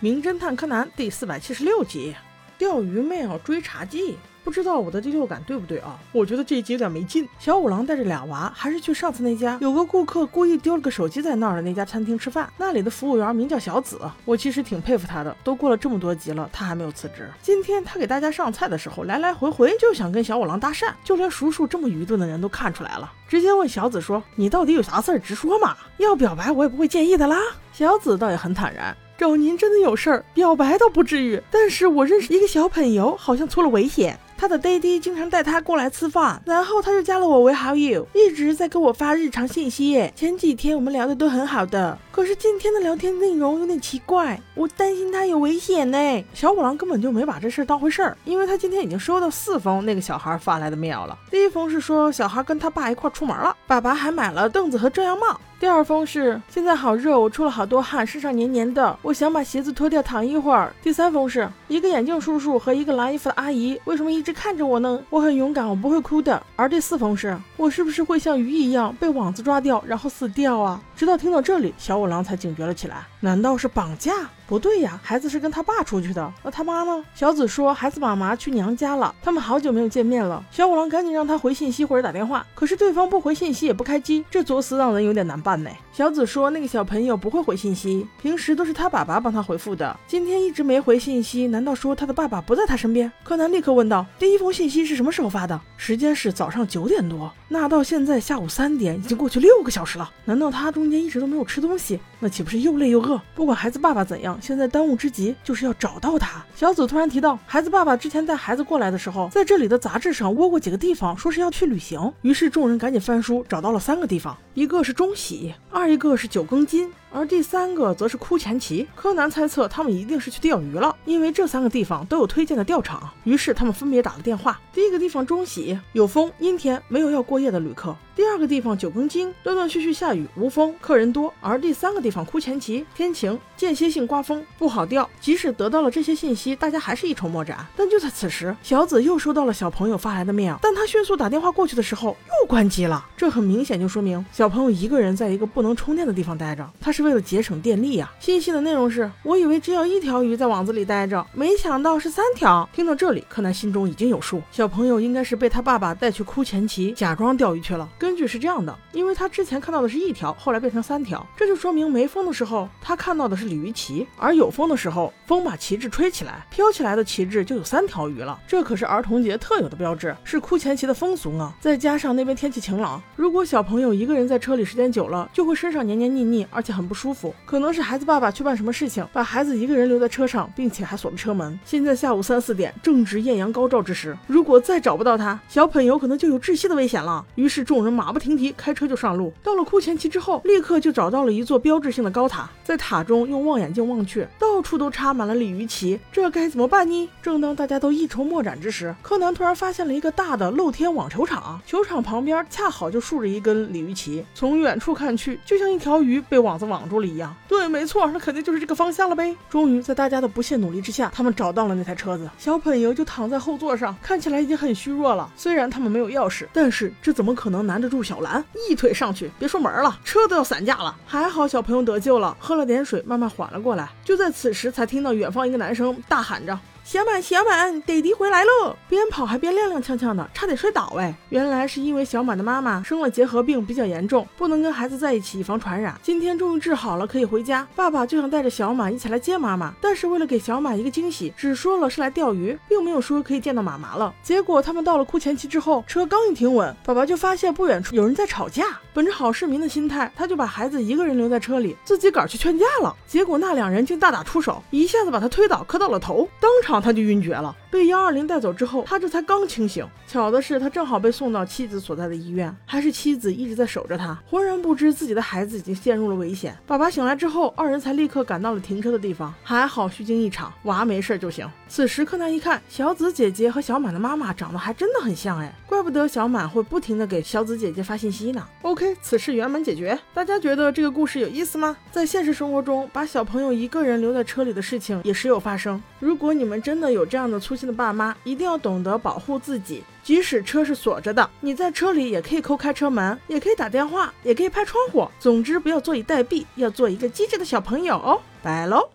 名侦探柯南》第四百七十六集《钓鱼妹要追查记》。不知道我的第六感对不对啊？我觉得这一集有点没劲。小五郎带着俩娃，还是去上次那家有个顾客故意丢了个手机在那儿的那家餐厅吃饭。那里的服务员名叫小紫，我其实挺佩服他的。都过了这么多集了，他还没有辞职。今天他给大家上菜的时候，来来回回就想跟小五郎搭讪，就连叔叔这么愚钝的人都看出来了，直接问小紫说：“你到底有啥事儿，直说嘛，要表白我也不会介意的啦。”小紫倒也很坦然。找您真的有事儿，表白倒不至于，但是我认识一个小朋友，好像出了危险。他的爹地经常带他过来吃饭，然后他就加了我为好友，一直在给我发日常信息。前几天我们聊的都很好的，可是今天的聊天内容有点奇怪，我担心他有危险呢。小五郎根本就没把这事儿当回事儿，因为他今天已经收到四封那个小孩发来的 mail 了。第一封是说小孩跟他爸一块出门了，爸爸还买了凳子和遮阳帽。第二封是现在好热，我出了好多汗，身上黏黏的，我想把鞋子脱掉躺一会儿。第三封是一个眼镜叔叔和一个蓝衣服的阿姨，为什么一直看着我呢？我很勇敢，我不会哭的。而第四封是我是不是会像鱼一样被网子抓掉，然后死掉啊？直到听到这里，小五郎才警觉了起来，难道是绑架？不对呀，孩子是跟他爸出去的，那他妈呢？小紫说孩子妈妈去娘家了，他们好久没有见面了。小五郎赶紧让他回信息或者打电话，可是对方不回信息也不开机，这作死让人有点难办呢。小紫说那个小朋友不会回信息，平时都是他爸爸帮他回复的，今天一直没回信息，难道说他的爸爸不在他身边？柯南立刻问道：第一封信息是什么时候发的？时间是早上九点多，那到现在下午三点，已经过去六个小时了。难道他中间一直都没有吃东西？那岂不是又累又饿？不管孩子爸爸怎样。现在当务之急就是要找到他。小紫突然提到，孩子爸爸之前带孩子过来的时候，在这里的杂志上窝过几个地方，说是要去旅行。于是众人赶紧翻书，找到了三个地方，一个是中喜，二一个是九更金。而第三个则是枯前旗。柯南猜测他们一定是去钓鱼了，因为这三个地方都有推荐的钓场。于是他们分别打了电话。第一个地方中喜有风，阴天，没有要过夜的旅客。第二个地方九更金断断续续下雨，无风，客人多。而第三个地方枯前旗天晴，间歇性刮风，不好钓。即使得到了这些信息，大家还是一筹莫展。但就在此时，小紫又收到了小朋友发来的 mail，但他迅速打电话过去的时候又关机了。这很明显就说明小朋友一个人在在一个不能充电的地方待着，他是。为了节省电力呀。信息的内容是：我以为只有一条鱼在网子里待着，没想到是三条。听到这里，柯南心中已经有数，小朋友应该是被他爸爸带去枯前旗假装钓鱼去了。根据是这样的，因为他之前看到的是一条，后来变成三条，这就说明没风的时候他看到的是鲤鱼旗，而有风的时候，风把旗帜吹起来，飘起来的旗帜就有三条鱼了。这可是儿童节特有的标志，是枯前旗的风俗啊。再加上那边天气晴朗，如果小朋友一个人在车里时间久了，就会身上黏黏腻腻，而且很。不舒服，可能是孩子爸爸去办什么事情，把孩子一个人留在车上，并且还锁了车门。现在下午三四点，正值艳阳高照之时，如果再找不到他，小朋友可能就有窒息的危险了。于是众人马不停蹄，开车就上路。到了库前旗之后，立刻就找到了一座标志性的高塔，在塔中用望远镜望去，到处都插满了鲤鱼旗，这该怎么办呢？正当大家都一筹莫展之时，柯南突然发现了一个大的露天网球场，球场旁边恰好就竖着一根鲤鱼旗，从远处看看去，就像一条鱼被网子网。住了一样，对，没错，那肯定就是这个方向了呗。终于在大家的不懈努力之下，他们找到了那台车子。小朋友就躺在后座上，看起来已经很虚弱了。虽然他们没有钥匙，但是这怎么可能难得住小兰？一腿上去，别说门了，车都要散架了。还好小朋友得救了，喝了点水，慢慢缓了过来。就在此时，才听到远方一个男生大喊着。小满，小满，爹地回来喽！边跑还边踉踉跄跄的，差点摔倒哎！原来是因为小满的妈妈生了结核病，比较严重，不能跟孩子在一起，以防传染。今天终于治好了，可以回家。爸爸就想带着小满一起来接妈妈，但是为了给小满一个惊喜，只说了是来钓鱼，并没有说可以见到妈妈了。结果他们到了库前期之后，车刚一停稳，爸爸就发现不远处有人在吵架。本着好市民的心态，他就把孩子一个人留在车里，自己个儿去劝架了。结果那两人竟大打出手，一下子把他推倒，磕到了头，当场他就晕厥了。被幺二零带走之后，他这才刚清醒。巧的是，他正好被送到妻子所在的医院，还是妻子一直在守着他，浑然不知自己的孩子已经陷入了危险。爸爸醒来之后，二人才立刻赶到了停车的地方。还好虚惊一场，娃没事就行。此时柯南一看，小紫姐姐和小满的妈妈长得还真的很像哎，怪不得小满会不停的给小紫姐姐发信息呢。OK，此事圆满解决。大家觉得这个故事有意思吗？在现实生活中，把小朋友一个人留在车里的事情也时有发生。如果你们真的有这样的粗心的爸妈，一定要懂得保护自己。即使车是锁着的，你在车里也可以抠开车门，也可以打电话，也可以拍窗户。总之，不要坐以待毙，要做一个机智的小朋友哦。拜喽。